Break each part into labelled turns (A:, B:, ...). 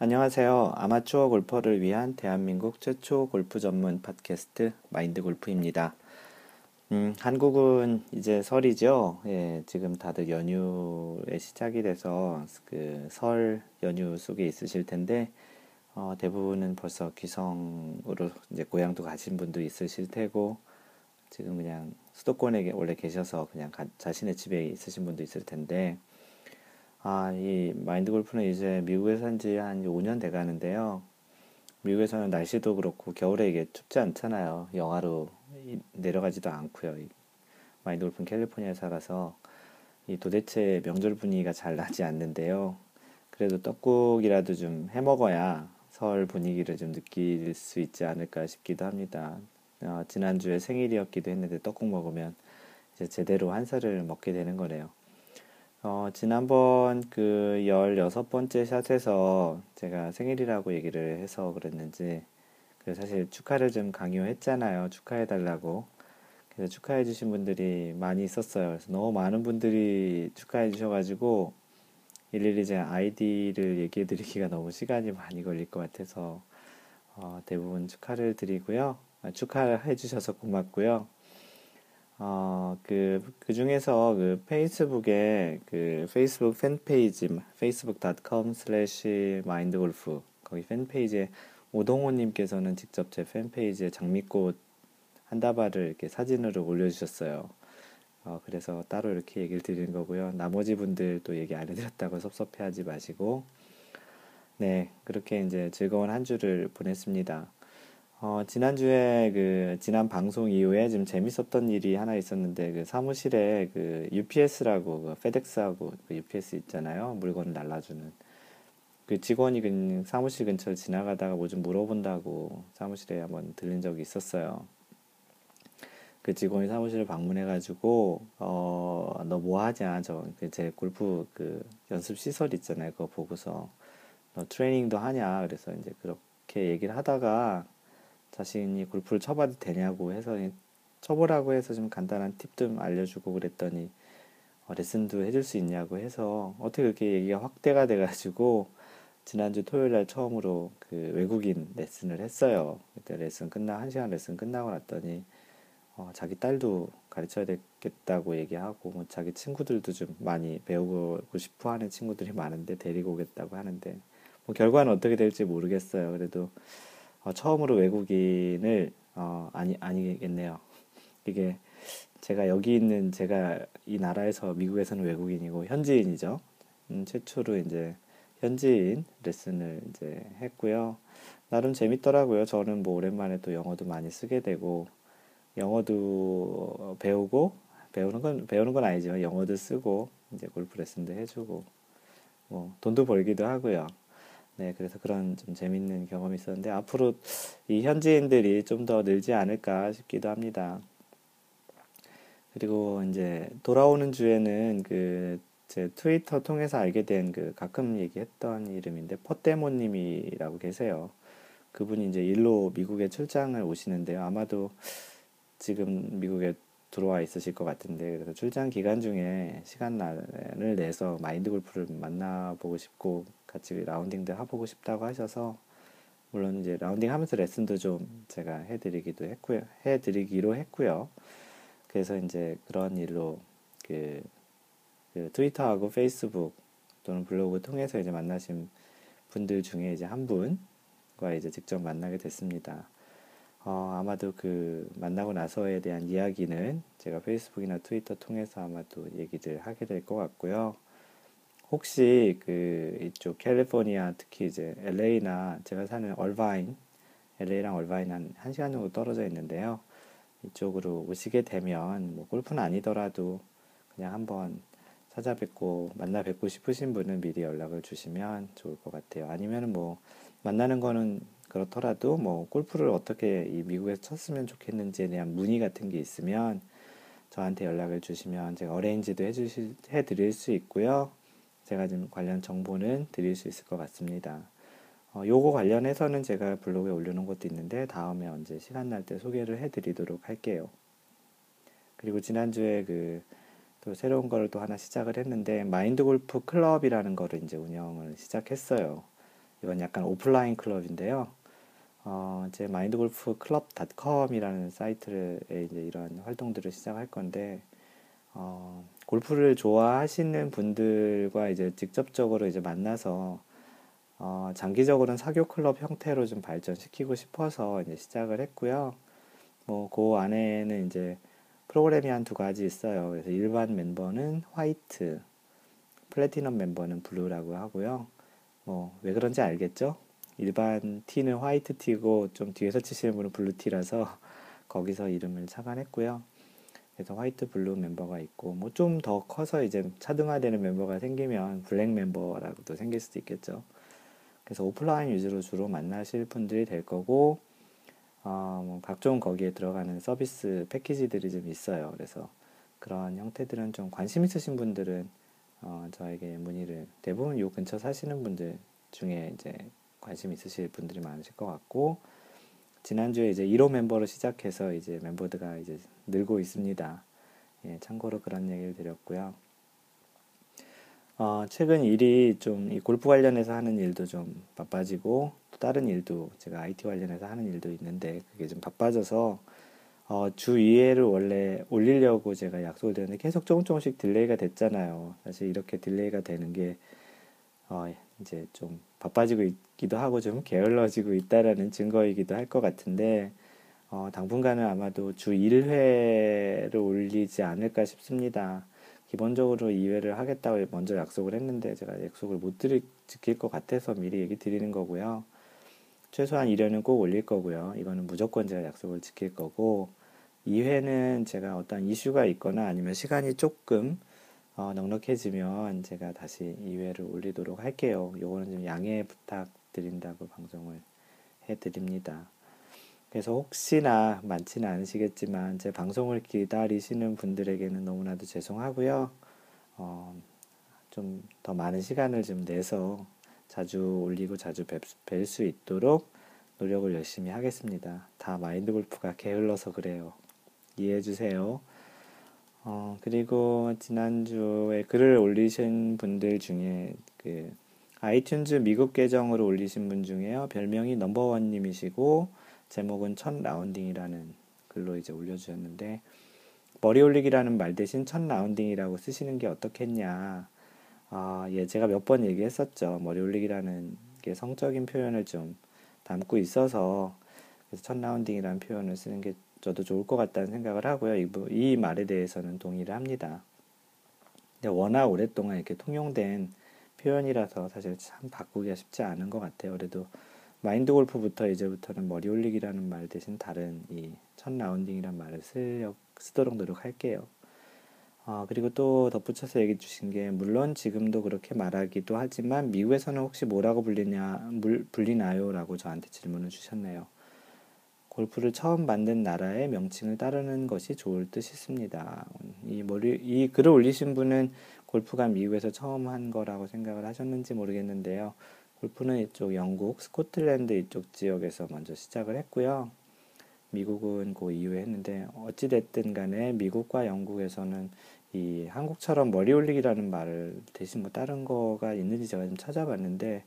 A: 안녕하세요. 아마추어 골퍼를 위한 대한민국 최초 골프 전문 팟캐스트 마인드 골프입니다. 음, 한국은 이제 설이죠. 예, 지금 다들 연휴에 시작이 돼서 그 설 연휴 속에 있으실 텐데, 어, 대부분은 벌써 귀성으로 이제 고향도 가신 분도 있으실 테고, 지금 그냥 수도권에 원래 계셔서 그냥 가, 자신의 집에 있으신 분도 있을 텐데, 아, 이 마인드 골프는 이제 미국에 산 지 한 5년 돼 가는데요. 미국에서는 날씨도 그렇고 겨울에 이게 춥지 않잖아요. 영하로 내려가지도 않고요. 마인드 골프는 캘리포니아에 살아서 이 도대체 명절 분위기가 잘 나지 않는데요. 그래도 떡국이라도 좀 해 먹어야 설 분위기를 좀 느낄 수 있지 않을까 싶기도 합니다. 어, 지난주에 생일이었기도 했는데 떡국 먹으면 이제 제대로 한 살을 먹게 되는 거네요. 어, 지난번 그 16번째 샷에서 제가 생일이라고 얘기를 해서 그랬는지, 그 사실 축하를 좀 강요했잖아요. 축하해달라고. 그래서 축하해주신 분들이 많이 있었어요. 그래서 너무 많은 분들이 축하해주셔가지고, 일일이 제 아이디를 얘기해드리기가 너무 시간이 많이 걸릴 것 같아서, 어, 대부분 축하를 드리고요. 아, 축하해주셔서 고맙고요. 어, 그, 그 중에서 그 페이스북에 그 페이스북 팬페이지, facebook.com slash mindgolf, 거기 팬페이지에 오동호님께서는 직접 제 팬페이지에 장미꽃 한 다발을 이렇게 사진으로 올려주셨어요. 어, 그래서 따로 이렇게 얘기를 드리는 거고요. 나머지 분들도 얘기 안 해드렸다고 섭섭해하지 마시고, 네, 그렇게 이제 즐거운 한 주를 보냈습니다. 어, 지난주에 그, 지난 방송 이후에 좀 재밌었던 일이 하나 있었는데, 그 사무실에 그 UPS라고, 그 페덱스하고 그 UPS 있잖아요. 물건을 날라주는. 그 직원이 그 사무실 근처를 지나가다가 뭐 좀 물어본다고 사무실에 한번 들린 적이 있었어요. 그 직원이 사무실을 방문해가지고, 어, 너 뭐 하냐, 저, 그제 골프 그 연습 시설 있잖아요. 그거 보고서, 너 트레이닝도 하냐. 그래서 이제 그렇게 얘기를 하다가, 자신이 골프를 쳐봐도 되냐고 해서 쳐보라고 해서 좀 간단한 팁 좀 알려주고 그랬더니 어, 레슨도 해줄 수 있냐고 해서 어떻게 그렇게 얘기가 확대가 돼가지고 지난주 토요일 날 처음으로 그 외국인 레슨을 했어요. 그때 레슨 끝나 한 시간 레슨 끝나고 났더니 어, 자기 딸도 가르쳐야 되겠다고 얘기하고 뭐 자기 친구들도 좀 많이 배우고 싶어하는 친구들이 많은데 데리고 오겠다고 하는데 뭐 결과는 어떻게 될지 모르겠어요. 그래도 어, 처음으로 외국인을 어, 아니 아니겠네요. 이게 제가 여기 있는 제가 이 나라에서 미국에서는 외국인이고 현지인이죠. 음, 최초로 이제 현지인 레슨을 이제 했고요. 나름 재밌더라고요. 저는 뭐 오랜만에 또 영어도 많이 쓰게 되고 영어도 배우고 배우는 건 배우는 건 아니지만 영어도 쓰고 이제 골프 레슨도 해주고 뭐 돈도 벌기도 하고요. 네, 그래서 그런 좀 재밌는 경험이 있었는데 앞으로 이 현지인들이 좀 더 늘지 않을까 싶기도 합니다. 그리고 이제 돌아오는 주에는 그 제 트위터 통해서 알게 된 그 가끔 얘기했던 이름인데 퍼데모님이라고 계세요. 그분이 이제 일로 미국에 출장을 오시는데요. 아마도 지금 미국에 들어와 있으실 것 같은데 그래서 출장 기간 중에 시간을 내서 마인드 골프를 만나보고 싶고 같이 라운딩도 해보고 싶다고 하셔서 물론 이제 라운딩 하면서 레슨도 좀 제가 해드리기도 했고요 해드리기로 했고요 그래서 이제 그런 일로 그, 그 트위터하고 페이스북 또는 블로그 통해서 이제 만나신 분들 중에 이제 한 분과 이제 직접 만나게 됐습니다. 어, 아마도 그 만나고 나서에 대한 이야기는 제가 페이스북이나 트위터 통해서 아마도 얘기를 하게 될 것 같고요. 혹시 그 이쪽 캘리포니아 특히 이제 LA나 제가 사는 얼바인 LA랑 얼바인 한 1시간 정도 떨어져 있는데요. 이쪽으로 오시게 되면 뭐 골프는 아니더라도 그냥 한번 찾아뵙고 만나 뵙고 싶으신 분은 미리 연락을 주시면 좋을 것 같아요. 아니면은 뭐 만나는 거는 그렇더라도 뭐 골프를 어떻게 이 미국에서 쳤으면 좋겠는지에 대한 문의 같은 게 있으면 저한테 연락을 주시면 제가 arrange도 해주실 해드릴 수 있고요. 제가 좀 관련 정보는 드릴 수 있을 것 같습니다. 어, 요거 관련해서는 제가 블로그에 올려놓은 것도 있는데 다음에 언제 시간 날 때 소개를 해드리도록 할게요. 그리고 지난주에 그 또 새로운 거를 또 하나 시작을 했는데 마인드 골프 클럽이라는 거를 이제 운영을 시작했어요. 이건 약간 오프라인 클럽인데요. 어, 제 마인드 골프 클럽 닷컴이라는 사이트에 이제 이런 활동들을 시작할 건데, 어, 골프를 좋아하시는 분들과 이제 직접적으로 이제 만나서, 어, 장기적으로는 사교 클럽 형태로 좀 발전시키고 싶어서 이제 시작을 했고요. 뭐, 그 안에는 이제 프로그램이 한 두 가지 있어요. 그래서 일반 멤버는 화이트, 플래티넘 멤버는 블루라고 하고요. 뭐, 왜 그런지 알겠죠? 일반 티는 화이트 티고 좀 뒤에서 치시는 분은 블루 티라서 거기서 이름을 착안했고요. 그래서 화이트 블루 멤버가 있고 뭐 좀 더 커서 이제 차등화되는 멤버가 생기면 블랙 멤버라고도 생길 수도 있겠죠. 그래서 오프라인 위주로 주로 만나실 분들이 될 거고 어, 뭐 각종 거기에 들어가는 서비스 패키지들이 좀 있어요. 그래서 그런 형태들은 좀 관심 있으신 분들은 어, 저에게 문의를 대부분 요 근처 사시는 분들 중에 이제 관심 있으실 분들이 많으실 것 같고 지난주에 이제 1호 멤버로 시작해서 이제 멤버들가 이제 늘고 있습니다. 예, 참고로 그런 얘기를 드렸고요. 어, 최근 일이 좀 이 골프 관련해서 하는 일도 좀 바빠지고 또 다른 일도 제가 IT 관련해서 하는 일도 있는데 그게 좀 바빠져서 어, 주 2회를 원래 올리려고 제가 약속을 드렸는데 계속 조금 조금씩 delay가 됐잖아요. 사실 이렇게 delay가 되는 게 어, 이제 좀 바빠지고 있기도 하고 좀 게을러지고 있다라는 증거이기도 할 것 같은데 어, 당분간은 아마도 주 1회를 올리지 않을까 싶습니다. 기본적으로 2회를 하겠다고 먼저 약속을 했는데 제가 약속을 못 드리, 지킬 것 같아서 미리 얘기 드리는 거고요. 최소한 1회는 꼭 올릴 거고요. 이거는 무조건 제가 약속을 지킬 거고 2회는 제가 어떤 이슈가 있거나 아니면 시간이 조금 어, 넉넉해지면 제가 다시 2회를 올리도록 할게요. 요거는 좀 양해 부탁드린다고 방송을 해드립니다. 그래서 혹시나 많지는 않으시겠지만 제 방송을 기다리시는 분들에게는 너무나도 죄송하고요. 어, 좀 더 많은 시간을 좀 내서 자주 올리고 자주 뵐 수 있도록 노력을 열심히 하겠습니다. 다 마인드 골프가 게을러서 그래요. 이해해 주세요. 어, 그리고 지난주에 글을 올리신 분들 중에 그 아이튠즈 미국 계정으로 올리신 분 중에요. 별명이 넘버원님이시고 제목은 첫 라운딩이라는 글로 이제 올려주셨는데 머리 올리기라는 말 대신 첫 라운딩이라고 쓰시는 게 어떻겠냐. 아, 예, 제가 몇 번 얘기했었죠. 머리 올리기라는 게 성적인 표현을 좀 담고 있어서 그래서 첫 라운딩이라는 표현을 쓰는 게 저도 좋을 것 같다는 생각을 하고요. 이, 이 말에 대해서는 동의를 합니다. 근데 워낙 오랫동안 이렇게 통용된 표현이라서 사실 참 바꾸기가 쉽지 않은 것 같아요. 그래도 마인드 골프부터 이제부터는 머리 올리기라는 말 대신 다른 이 첫 라운딩이란 말을 쓰려, 쓰도록 노력할게요. 어, 그리고 또 덧붙여서 얘기해 주신 게 물론 지금도 그렇게 말하기도 하지만 미국에서는 혹시 뭐라고 불리냐 물, 불리나요? 라고 저한테 질문을 주셨네요. 골프를 처음 만든 나라의 명칭을 따르는 것이 좋을 듯 싶습니다. 이 머리 이 글을 올리신 분은 골프가 미국에서 처음 한 거라고 생각을 하셨는지 모르겠는데요. 골프는 이쪽 영국, 스코틀랜드 이쪽 지역에서 먼저 시작을 했고요. 미국은 그 이후에 했는데 어찌됐든 간에 미국과 영국에서는 이 한국처럼 머리 올리기라는 말을 대신 뭐 다른 거가 있는지 제가 좀 찾아봤는데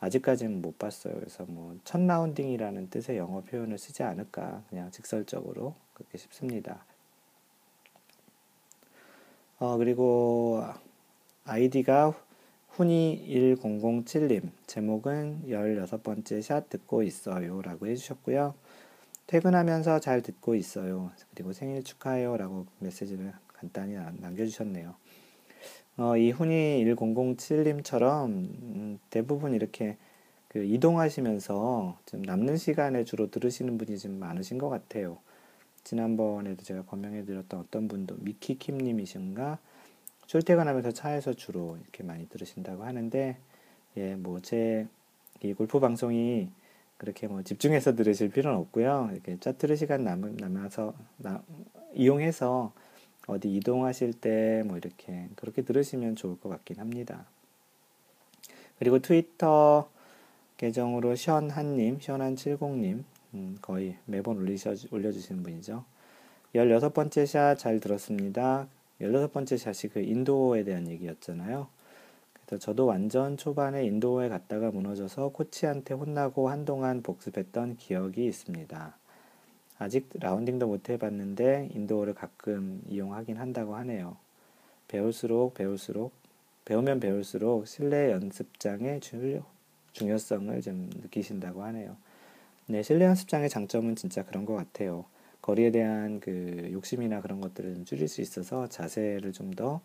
A: 아직까지는 못 봤어요. 그래서 뭐 첫 라운딩이라는 뜻의 영어 표현을 쓰지 않을까 그냥 직설적으로 그렇게 싶습니다. 어 그리고 아이디가 훈이 1007님 제목은 16번째 샷 듣고 있어요 라고 해주셨고요. 퇴근하면서 잘 듣고 있어요. 그리고 생일 축하해요 라고 메시지를 간단히 남겨주셨네요. 어, 이 훈이 1007님처럼 음, 대부분 이렇게 그 이동하시면서 좀 남는 시간에 주로 들으시는 분이 좀 많으신 것 같아요. 지난번에도 제가 검명해 드렸던 어떤 분도 미키킴님이신가 출퇴근하면서 차에서 주로 이렇게 많이 들으신다고 하는데 예, 뭐 제 이 골프 방송이 그렇게 뭐 집중해서 들으실 필요는 없고요. 이렇게 짜투르 시간 남, 남아서 나, 이용해서 어디 이동하실 때 뭐 이렇게 그렇게 들으시면 좋을 것 같긴 합니다. 그리고 트위터 계정으로 시한님, 시한한70님, 음, 거의 매번 올리셔, 올려주시는 분이죠. 16번째 샷 잘 들었습니다. 16번째 샷이 그 인도에 대한 얘기였잖아요. 저도 완전 초반에 인도에 갔다가 무너져서 코치한테 혼나고 한동안 복습했던 기억이 있습니다. 아직 라운딩도 못 해봤는데 인도어를 가끔 이용하긴 한다고 하네요. 배울수록 배울수록 배우면 배울수록 실내 연습장의 주, 중요성을 좀 느끼신다고 하네요. 네, 실내 연습장의 장점은 진짜 그런 것 같아요. 거리에 대한 그 욕심이나 그런 것들을 좀 줄일 수 있어서 자세를 좀 더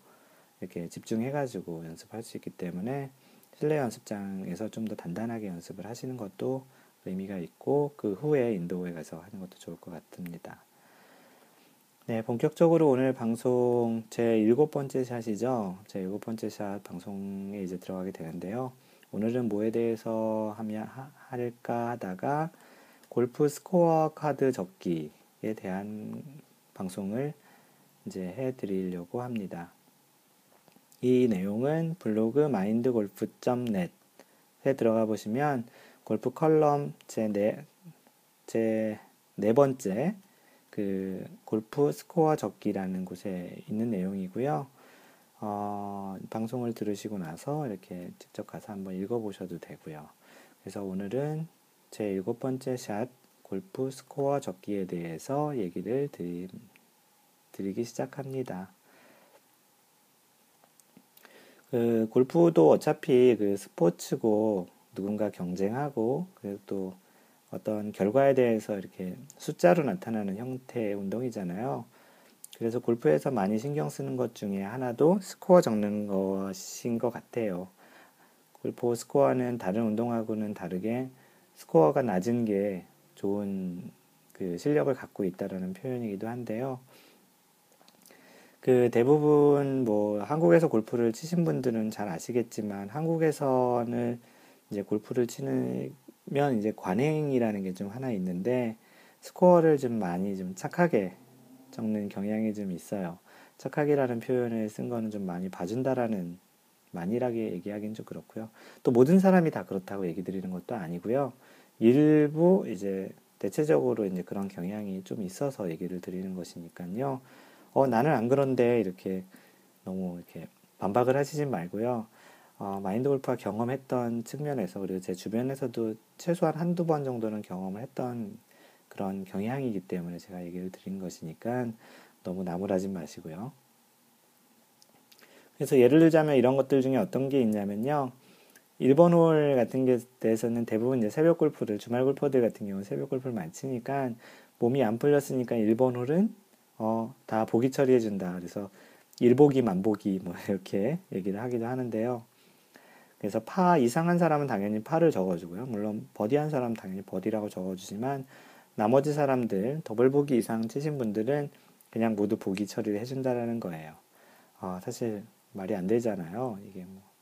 A: 이렇게 집중해가지고 연습할 수 있기 때문에 실내 연습장에서 좀 더 단단하게 연습을 하시는 것도 의미가 있고 그 후에 인도에 가서 하는 것도 좋을 것 같습니다. 네, 본격적으로 오늘 방송 제 일곱 번째 샷이죠. 제 일곱 번째 샷 방송에 이제 들어가게 되는데요. 오늘은 뭐에 대해서 하면 할까 하다가 골프 스코어 카드 적기에 대한 방송을 이제 해 드리려고 합니다. 이 내용은 블로그 마인드골프.net에 들어가 보시면 골프 컬럼 제 네, 제네 번째 그 골프 스코어 적기라는 곳에 있는 내용이고요. 어, 방송을 들으시고 나서 이렇게 직접 가서 한번 읽어보셔도 되고요. 그래서 오늘은 제 일곱 번째 샷 골프 스코어 적기에 대해서 얘기를 드리, 드리기 시작합니다. 그 골프도 어차피 그 스포츠고 누군가 경쟁하고 그리고 또 어떤 결과에 대해서 이렇게 숫자로 나타나는 형태의 운동이잖아요. 그래서 골프에서 많이 신경 쓰는 것 중에 하나도 스코어 적는 것인 것 같아요. 골프 스코어는 다른 운동하고는 다르게 스코어가 낮은 게 좋은 그 실력을 갖고 있다라는 표현이기도 한데요. 그 대부분 뭐 한국에서 골프를 치신 분들은 잘 아시겠지만 한국에서는 이제 골프를 치면 이제 관행이라는 게 좀 하나 있는데 스코어를 좀 많이 좀 착하게 적는 경향이 좀 있어요. 착하게라는 표현을 쓴 거는 좀 많이 봐준다라는 만일하게 얘기하기는 좀 그렇고요. 또 모든 사람이 다 그렇다고 얘기 드리는 것도 아니고요. 일부 이제 대체적으로 이제 그런 경향이 좀 있어서 얘기를 드리는 것이니까요. 어, 나는 안 그런데 이렇게 너무 이렇게 반박을 하시진 말고요. 어, 마인드 골프가 경험했던 측면에서 그리고 제 주변에서도 최소한 한두 번 정도는 경험을 했던 그런 경향이기 때문에 제가 얘기를 드린 것이니까 너무 나무라지 마시고요. 그래서 예를 들자면 이런 것들 중에 어떤 게 있냐면요. 1번 홀 같은 게 대해서는 대부분 이제 새벽 골프를 주말 골퍼들 같은 경우는 새벽 골프를 많이 치니까 몸이 안 풀렸으니까 1번 홀은 어, 다 보기 처리해 준다. 그래서 일보기 만보기 뭐 이렇게 얘기를 하기도 하는데요. 그래서 파 이상한 사람은 당연히 파를 적어주고요. 물론 버디한 사람은 당연히 버디라고 적어주지만 나머지 사람들 더블 보기 이상 치신 분들은 그냥 모두 보기 처리를 해준다라는 거예요. 어, 사실 말이 안 되잖아요. 이게 뭐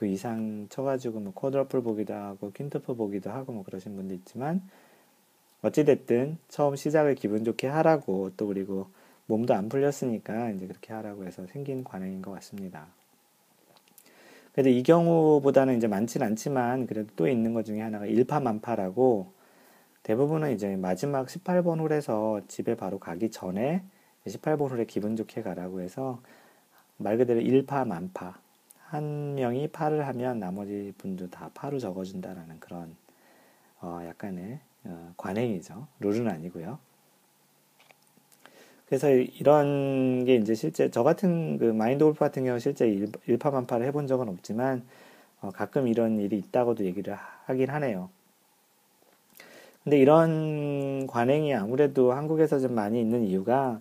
A: 그 이상 쳐가지고 뭐 quadruple 보기도 하고 quintuple 보기도 하고 뭐 그러신 분도 있지만 어찌됐든 처음 시작을 기분 좋게 하라고 또 그리고 몸도 안 풀렸으니까 이제 그렇게 하라고 해서 생긴 관행인 것 같습니다. 그래도 이 경우보다는 이제 많진 않지만 그래도 또 있는 것 중에 하나가 일파만파라고 대부분은 이제 마지막 18번 홀에서 집에 바로 가기 전에 18번 홀에 기분 좋게 가라고 해서 말 그대로 일파만파 한 명이 파를 하면 나머지 분도 다 파로 적어준다라는 그런 어 약간의 어 관행이죠. 룰은 아니고요. 그래서 이런 게 이제 실제 저 같은 그 마인드 골프 같은 경우 실제 일, 파만파를 해본 적은 없지만 어 가끔 이런 일이 있다고도 얘기를 하긴 하네요. 근데 이런 관행이 아무래도 한국에서 좀 많이 있는 이유가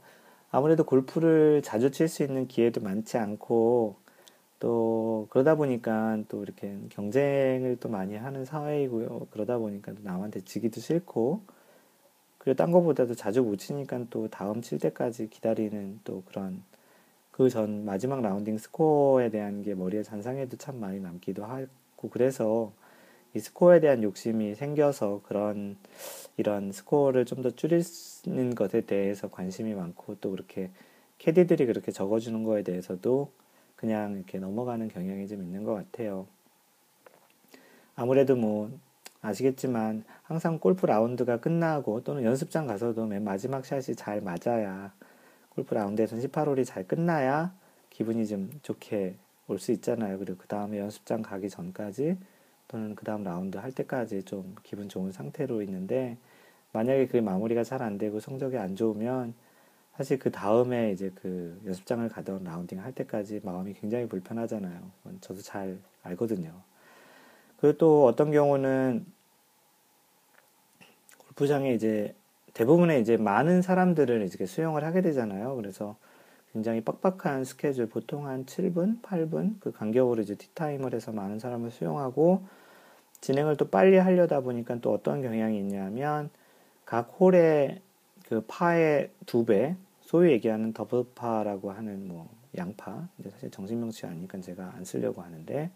A: 아무래도 골프를 자주 칠 수 있는 기회도 많지 않고 또 그러다 보니까 또 이렇게 경쟁을 또 많이 하는 사회이고요. 그러다 보니까 또 남한테 지기도 싫고 그리고 딴 거보다도 자주 못 치니까 또 다음 칠 때까지 기다리는 또 그런 그 전 마지막 라운딩 스코어에 대한 게 머리에 잔상에도 참 많이 남기도 하고 그래서 이 스코어에 대한 욕심이 생겨서 그런 이런 스코어를 좀 더 줄이는 것에 대해서 관심이 많고 또 그렇게 캐디들이 그렇게 적어주는 거에 대해서도 그냥 이렇게 넘어가는 경향이 좀 있는 것 같아요. 아무래도 뭐 아시겠지만 항상 골프 라운드가 끝나고 또는 연습장 가서도 맨 마지막 샷이 잘 맞아야 골프 라운드에서 18홀이 잘 끝나야 기분이 좀 좋게 올 수 있잖아요. 그리고 그 다음에 연습장 가기 전까지 또는 그 다음 라운드 할 때까지 좀 기분 좋은 상태로 있는데 만약에 그 마무리가 잘 안 되고 성적이 안 좋으면 사실 그 다음에 이제 그 연습장을 가던 라운딩 할 때까지 마음이 굉장히 불편하잖아요. 저도 잘 알거든요. 그리고 또 어떤 경우는 골프장에 이제 대부분의 이제 많은 사람들을 이렇게 수용을 하게 되잖아요. 그래서 굉장히 빡빡한 스케줄, 보통 한 7분, 8분 그 간격으로 이제 티타임을 해서 많은 사람을 수용하고 진행을 또 빨리 하려다 보니까 또 어떤 경향이 있냐면 각 홀의 그 파의 두 배, 소위 얘기하는 더블파라고 하는 뭐 양파, 이제 사실 정식 명칭이 아니니까 제가 안 쓰려고 하는데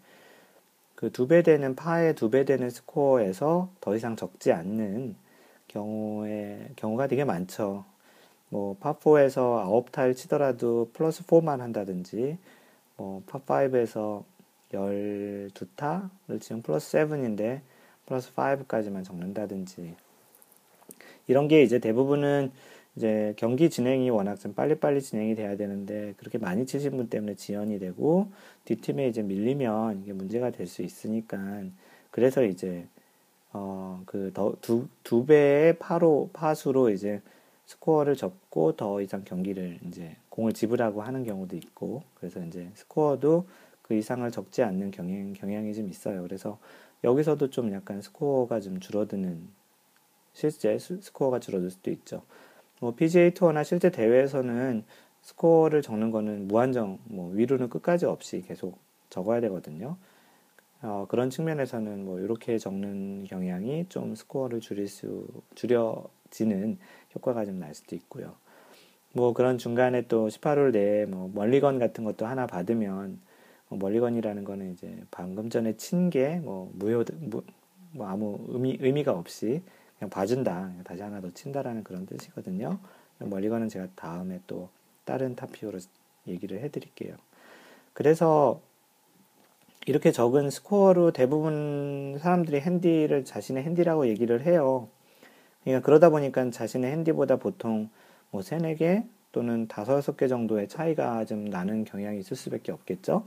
A: 그 두 배 되는 파의 두 배 되는 스코어에서 더 이상 적지 않는 경우에 경우가 되게 많죠. 뭐 파4에서 9타를 치더라도 플러스 4만 한다든지 뭐 파5에서 12타를 지금 플러스 7인데 플러스 5까지만 적는다든지 이런 게 이제 대부분은 이제 경기 진행이 워낙 좀 빨리빨리 진행이 돼야 되는데 그렇게 많이 치신 분 때문에 지연이 되고 뒷팀에 이제 밀리면 이게 문제가 될 수 있으니까 그래서 이제 어그두 두 배의 파로 파수로 이제 스코어를 접고 더 이상 경기를 이제 공을 지불하고 하는 경우도 있고 그래서 이제 스코어도 그 이상을 적지 않는 경향 경향이 좀 있어요. 그래서 여기서도 좀 약간 스코어가 좀 줄어드는 실제 스코어가 줄어들 수도 있죠. 뭐 PGA 투어나 실제 대회에서는 스코어를 적는 거는 무한정 뭐 위로는 끝까지 없이 계속 적어야 되거든요. 어, 그런 측면에서는 뭐 이렇게 적는 경향이 좀 스코어를 줄일 수 줄여지는 효과가 좀 날 수도 있고요. 뭐 그런 중간에 또 18홀 내에 뭐 멀리건 같은 것도 하나 받으면 뭐 멀리건이라는 거는 이제 방금 전에 친 게 뭐 무효 무, 뭐 아무 의미 의미가 없이 그냥 봐준다 다시 하나 더 친다라는 그런 뜻이거든요. 멀리건은 제가 다음에 또 다른 타피오로 얘기를 해드릴게요. 그래서 이렇게 적은 스코어로 대부분 사람들이 핸디를 자신의 핸디라고 얘기를 해요. 그러니까 그러다 보니까 자신의 핸디보다 보통 뭐 세네 개 또는 다섯 여섯 개 정도의 차이가 좀 나는 경향이 있을 수밖에 없겠죠.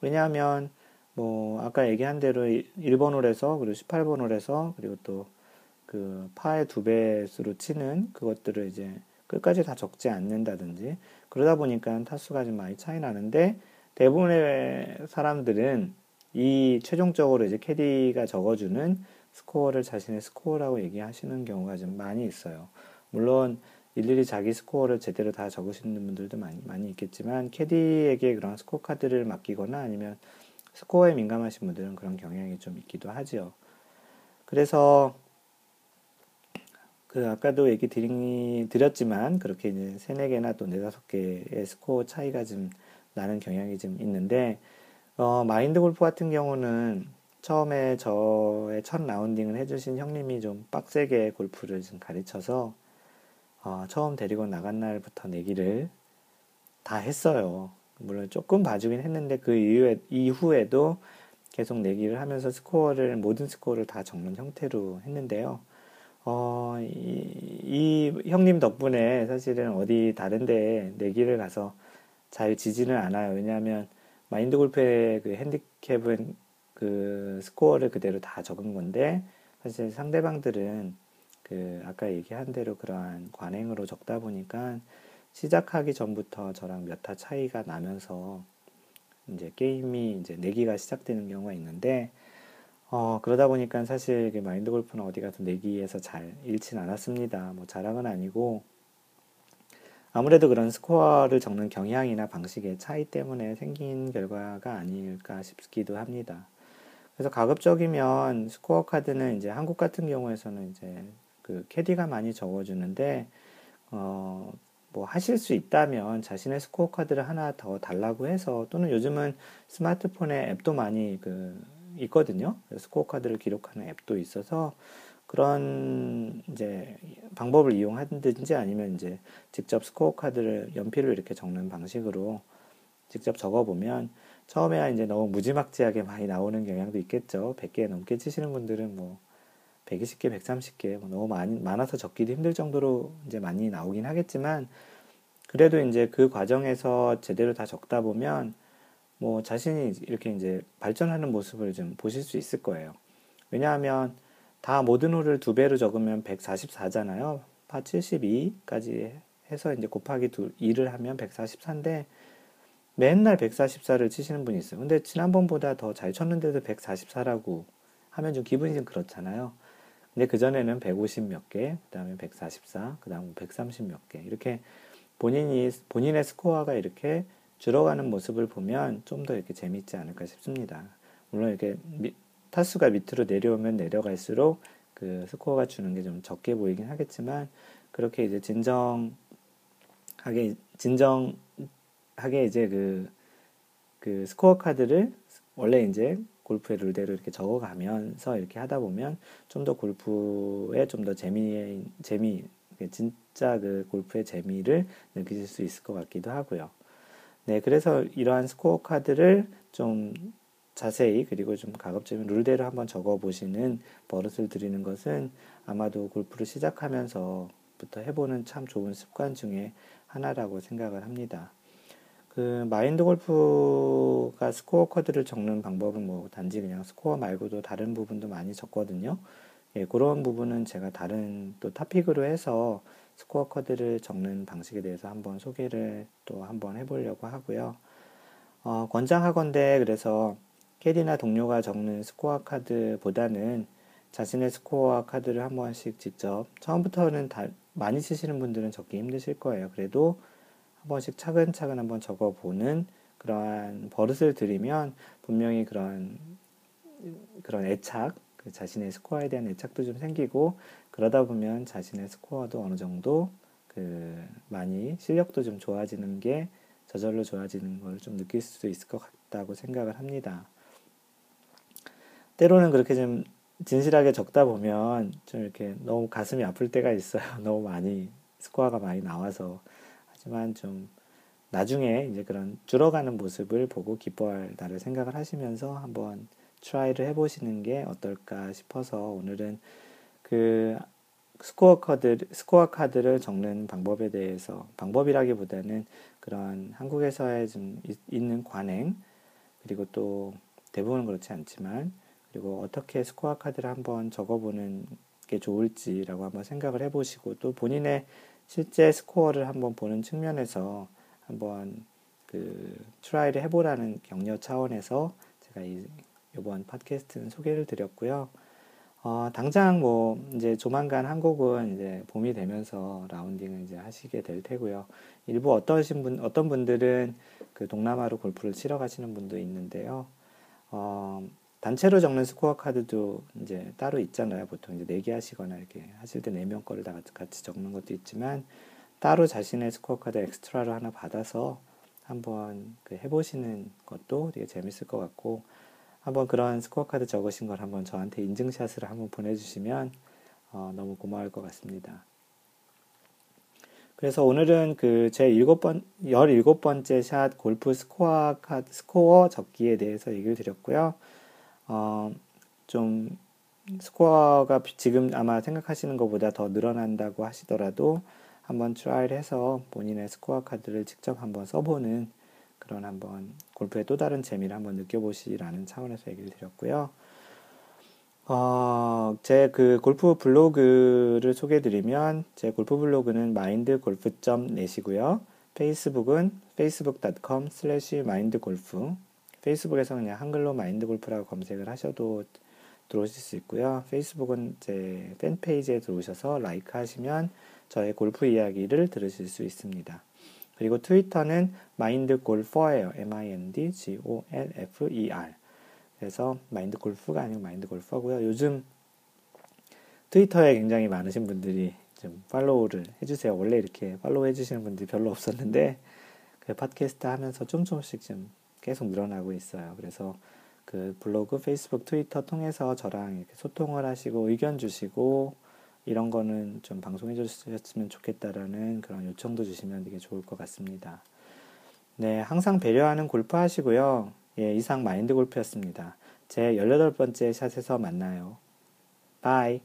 A: 왜냐하면 뭐 아까 얘기한 대로 1번 홀에서 그리고 18번 홀에서 그리고 또 그 파의 두 배수로 치는 그것들을 이제 끝까지 다 적지 않는다든지 그러다 보니까 타수가 좀 많이 차이 나는데 대부분의 사람들은 이 최종적으로 이제 캐디가 적어주는 스코어를 자신의 스코어라고 얘기하시는 경우가 좀 많이 있어요. 물론 일일이 자기 스코어를 제대로 다 적으시는 분들도 많이, 많이 있겠지만 캐디에게 그런 스코어 카드를 맡기거나 아니면 스코어에 민감하신 분들은 그런 경향이 좀 있기도 하죠. 그래서 그 아까도 얘기 드리, 드렸지만 그렇게 이제 세네 개나 또 네다섯 개의 스코어 차이가 좀 나는 경향이 좀 있는데 어, 마인드 골프 같은 경우는 처음에 저의 첫 라운딩을 해주신 형님이 좀 빡세게 골프를 좀 가르쳐서 어, 처음 데리고 나간 날부터 내기를 다 했어요. 물론 조금 봐주긴 했는데 그 이후에, 이후에도 계속 내기를 하면서 스코어를 모든 스코어를 다 적는 형태로 했는데요. 어, 이, 이 형님 덕분에 사실은 어디 다른데 내기를 가서 잘 지지는 않아요. 왜냐하면 마인드 골프의 그 핸디캡은 그 스코어를 그대로 다 적은 건데 사실 상대방들은 그 아까 얘기한 대로 그러한 관행으로 적다 보니까 시작하기 전부터 저랑 몇 타 차이가 나면서 이제 게임이 이제 내기가 시작되는 경우가 있는데 어 그러다 보니까 사실 그 마인드 골프는 어디 가서 내기에서 잘 잃진 않았습니다. 뭐 자랑은 아니고 아무래도 그런 스코어를 적는 경향이나 방식의 차이 때문에 생긴 결과가 아닐까 싶기도 합니다. 그래서 가급적이면 스코어 카드는 이제 한국 같은 경우에서는 이제 그 캐디가 많이 적어주는데 어, 뭐 하실 수 있다면 자신의 스코어 카드를 하나 더 달라고 해서 또는 요즘은 스마트폰에 앱도 많이 그 있거든요. 스코어 카드를 기록하는 앱도 있어서 그런 이제 방법을 이용하든지 아니면 이제 직접 스코어 카드를 연필로 이렇게 적는 방식으로 직접 적어보면 처음에야 이제 너무 무지막지하게 많이 나오는 경향도 있겠죠. 100개 넘게 치시는 분들은 뭐 120개, 130개 뭐 너무 많이, 많아서 적기도 힘들 정도로 이제 많이 나오긴 하겠지만 그래도 이제 그 과정에서 제대로 다 적다 보면 뭐 자신이 이렇게 이제 발전하는 모습을 좀 보실 수 있을 거예요. 왜냐하면 다 모든 홀을 두 배로 적으면 144잖아요. 파 72까지 해서 이제 곱하기 2를 하면 144인데 맨날 144를 치시는 분이 있어요. 근데 지난번보다 더 잘 쳤는데도 144라고 하면 좀 기분이 좀 그렇잖아요. 근데 그전에는 150 몇 개, 그 다음에 144, 그 다음 130 몇 개. 이렇게 본인이, 본인의 스코어가 이렇게 줄어가는 모습을 보면 좀 더 이렇게 재밌지 않을까 싶습니다. 물론 이렇게 미, 타수가 밑으로 내려오면 내려갈수록 그 스코어가 주는 게 좀 적게 보이긴 하겠지만 그렇게 이제 진정하게 진정하게 이제 그, 그 스코어 카드를 원래 이제 골프의 룰대로 이렇게 적어가면서 이렇게 하다 보면 좀 더 골프에 좀 더 재미, 재미, 진짜 그 골프의 재미를 느끼실 수 있을 것 같기도 하고요. 네, 그래서 이러한 스코어 카드를 좀 자세히 그리고 좀 가급적이면 룰대로 한번 적어 보시는 버릇을 들이는 것은 아마도 골프를 시작하면서부터 해보는 참 좋은 습관 중에 하나라고 생각을 합니다. 그 마인드 골프가 스코어 카드를 적는 방법은 뭐 단지 그냥 스코어 말고도 다른 부분도 많이 적거든요. 예, 그런 부분은 제가 다른 또 topic으로 해서 스코어 카드를 적는 방식에 대해서 한번 소개를 또 한번 해보려고 하고요. 어, 권장하건대 그래서 캐디나 동료가 적는 스코어 카드보다는 자신의 스코어 카드를 한 번씩 직접 처음부터는 다 많이 치시는 분들은 적기 힘드실 거예요. 그래도 한 번씩 차근차근 한번 적어보는 그러한 버릇을 들이면 분명히 그런 그런 애착, 그 자신의 스코어에 대한 애착도 좀 생기고 그러다 보면 자신의 스코어도 어느 정도 그 많이 실력도 좀 좋아지는 게 저절로 좋아지는 걸 좀 느낄 수 있을 것 같다고 생각을 합니다. 때로는 그렇게 좀 진실하게 적다 보면 좀 이렇게 너무 가슴이 아플 때가 있어요. 너무 많이 스코어가 많이 나와서 하지만 좀 나중에 이제 그런 줄어가는 모습을 보고 기뻐할 나를 생각을 하시면서 한번 try를 해보시는 게 어떨까 싶어서 오늘은 그 스코어 카드 스코어 카드를 적는 방법에 대해서 방법이라기보다는 그런 한국에서의 좀 있는 관행 그리고 또 대부분 그렇지 않지만 그리고 어떻게 스코어 카드를 한번 적어보는 게 좋을지라고 한번 생각을 해보시고 또 본인의 실제 스코어를 한번 보는 측면에서 한번 그 try를 해보라는 격려 차원에서 제가 이 이번 팟캐스트는 소개를 드렸고요. 어, 당장 뭐 이제 조만간 한국은 이제 봄이 되면서 라운딩을 이제 하시게 될 테고요. 일부 어떠신 분 어떤 분들은 그 동남아로 골프를 치러 가시는 분도 있는데요. 어, 단체로 적는 스코어 카드도 이제 따로 있잖아요. 보통 이제 내기 하시거나 이렇게 하실 때 네 명 거를 다 같이 적는 것도 있지만 따로 자신의 스코어 카드 extra를 하나 받아서 한번 그 해보시는 것도 되게 재밌을 것 같고 한번 그런 스코어 카드 적으신 걸 한번 저한테 인증샷을 한번 보내주시면 어, 너무 고마울 것 같습니다. 그래서 오늘은 그제 일곱 번, 열일곱 번째 샷 골프 스코어 카드, 스코어 적기에 대해서 얘기를 드렸고요. 어, 좀 스코어가 지금 아마 생각하시는 것보다 더 늘어난다고 하시더라도 한번 try를 해서 본인의 스코어 카드를 직접 한번 써보는 그런 한번 골프의 또 다른 재미를 한번 느껴보시라는 차원에서 얘기를 드렸고요. 어, 제 그 골프 블로그를 소개해드리면 제 골프 블로그는 mindgolf.net이고요. 페이스북은 facebook.com slash mindgolf 페이스북에서 그냥 한글로 마인드 골프라고 검색을 하셔도 들어오실 수 있고요. 페이스북은 제 팬페이지에 들어오셔서 라이크 하시면 저의 골프 이야기를 들으실 수 있습니다. 그리고 트위터는 마인드 골퍼예요. M-I-N-D-G-O-L-F-E-R. 그래서 마인드 골프가 아니고 마인드 골퍼고요. 요즘 트위터에 굉장히 많으신 분들이 좀 팔로우를 해주세요. 원래 이렇게 팔로우 해주시는 분들이 별로 없었는데 그 팟캐스트 하면서 좀 조금씩 좀 계속 늘어나고 있어요. 그래서 그 블로그, 페이스북, 트위터 통해서 저랑 이렇게 소통을 하시고 의견 주시고 이런 거는 좀 방송해 주셨으면 좋겠다라는 그런 요청도 주시면 되게 좋을 것 같습니다. 네, 항상 배려하는 골프 하시고요. 예, 이상 마인드 골프였습니다. 제 18번째 샷에서 만나요. 바이.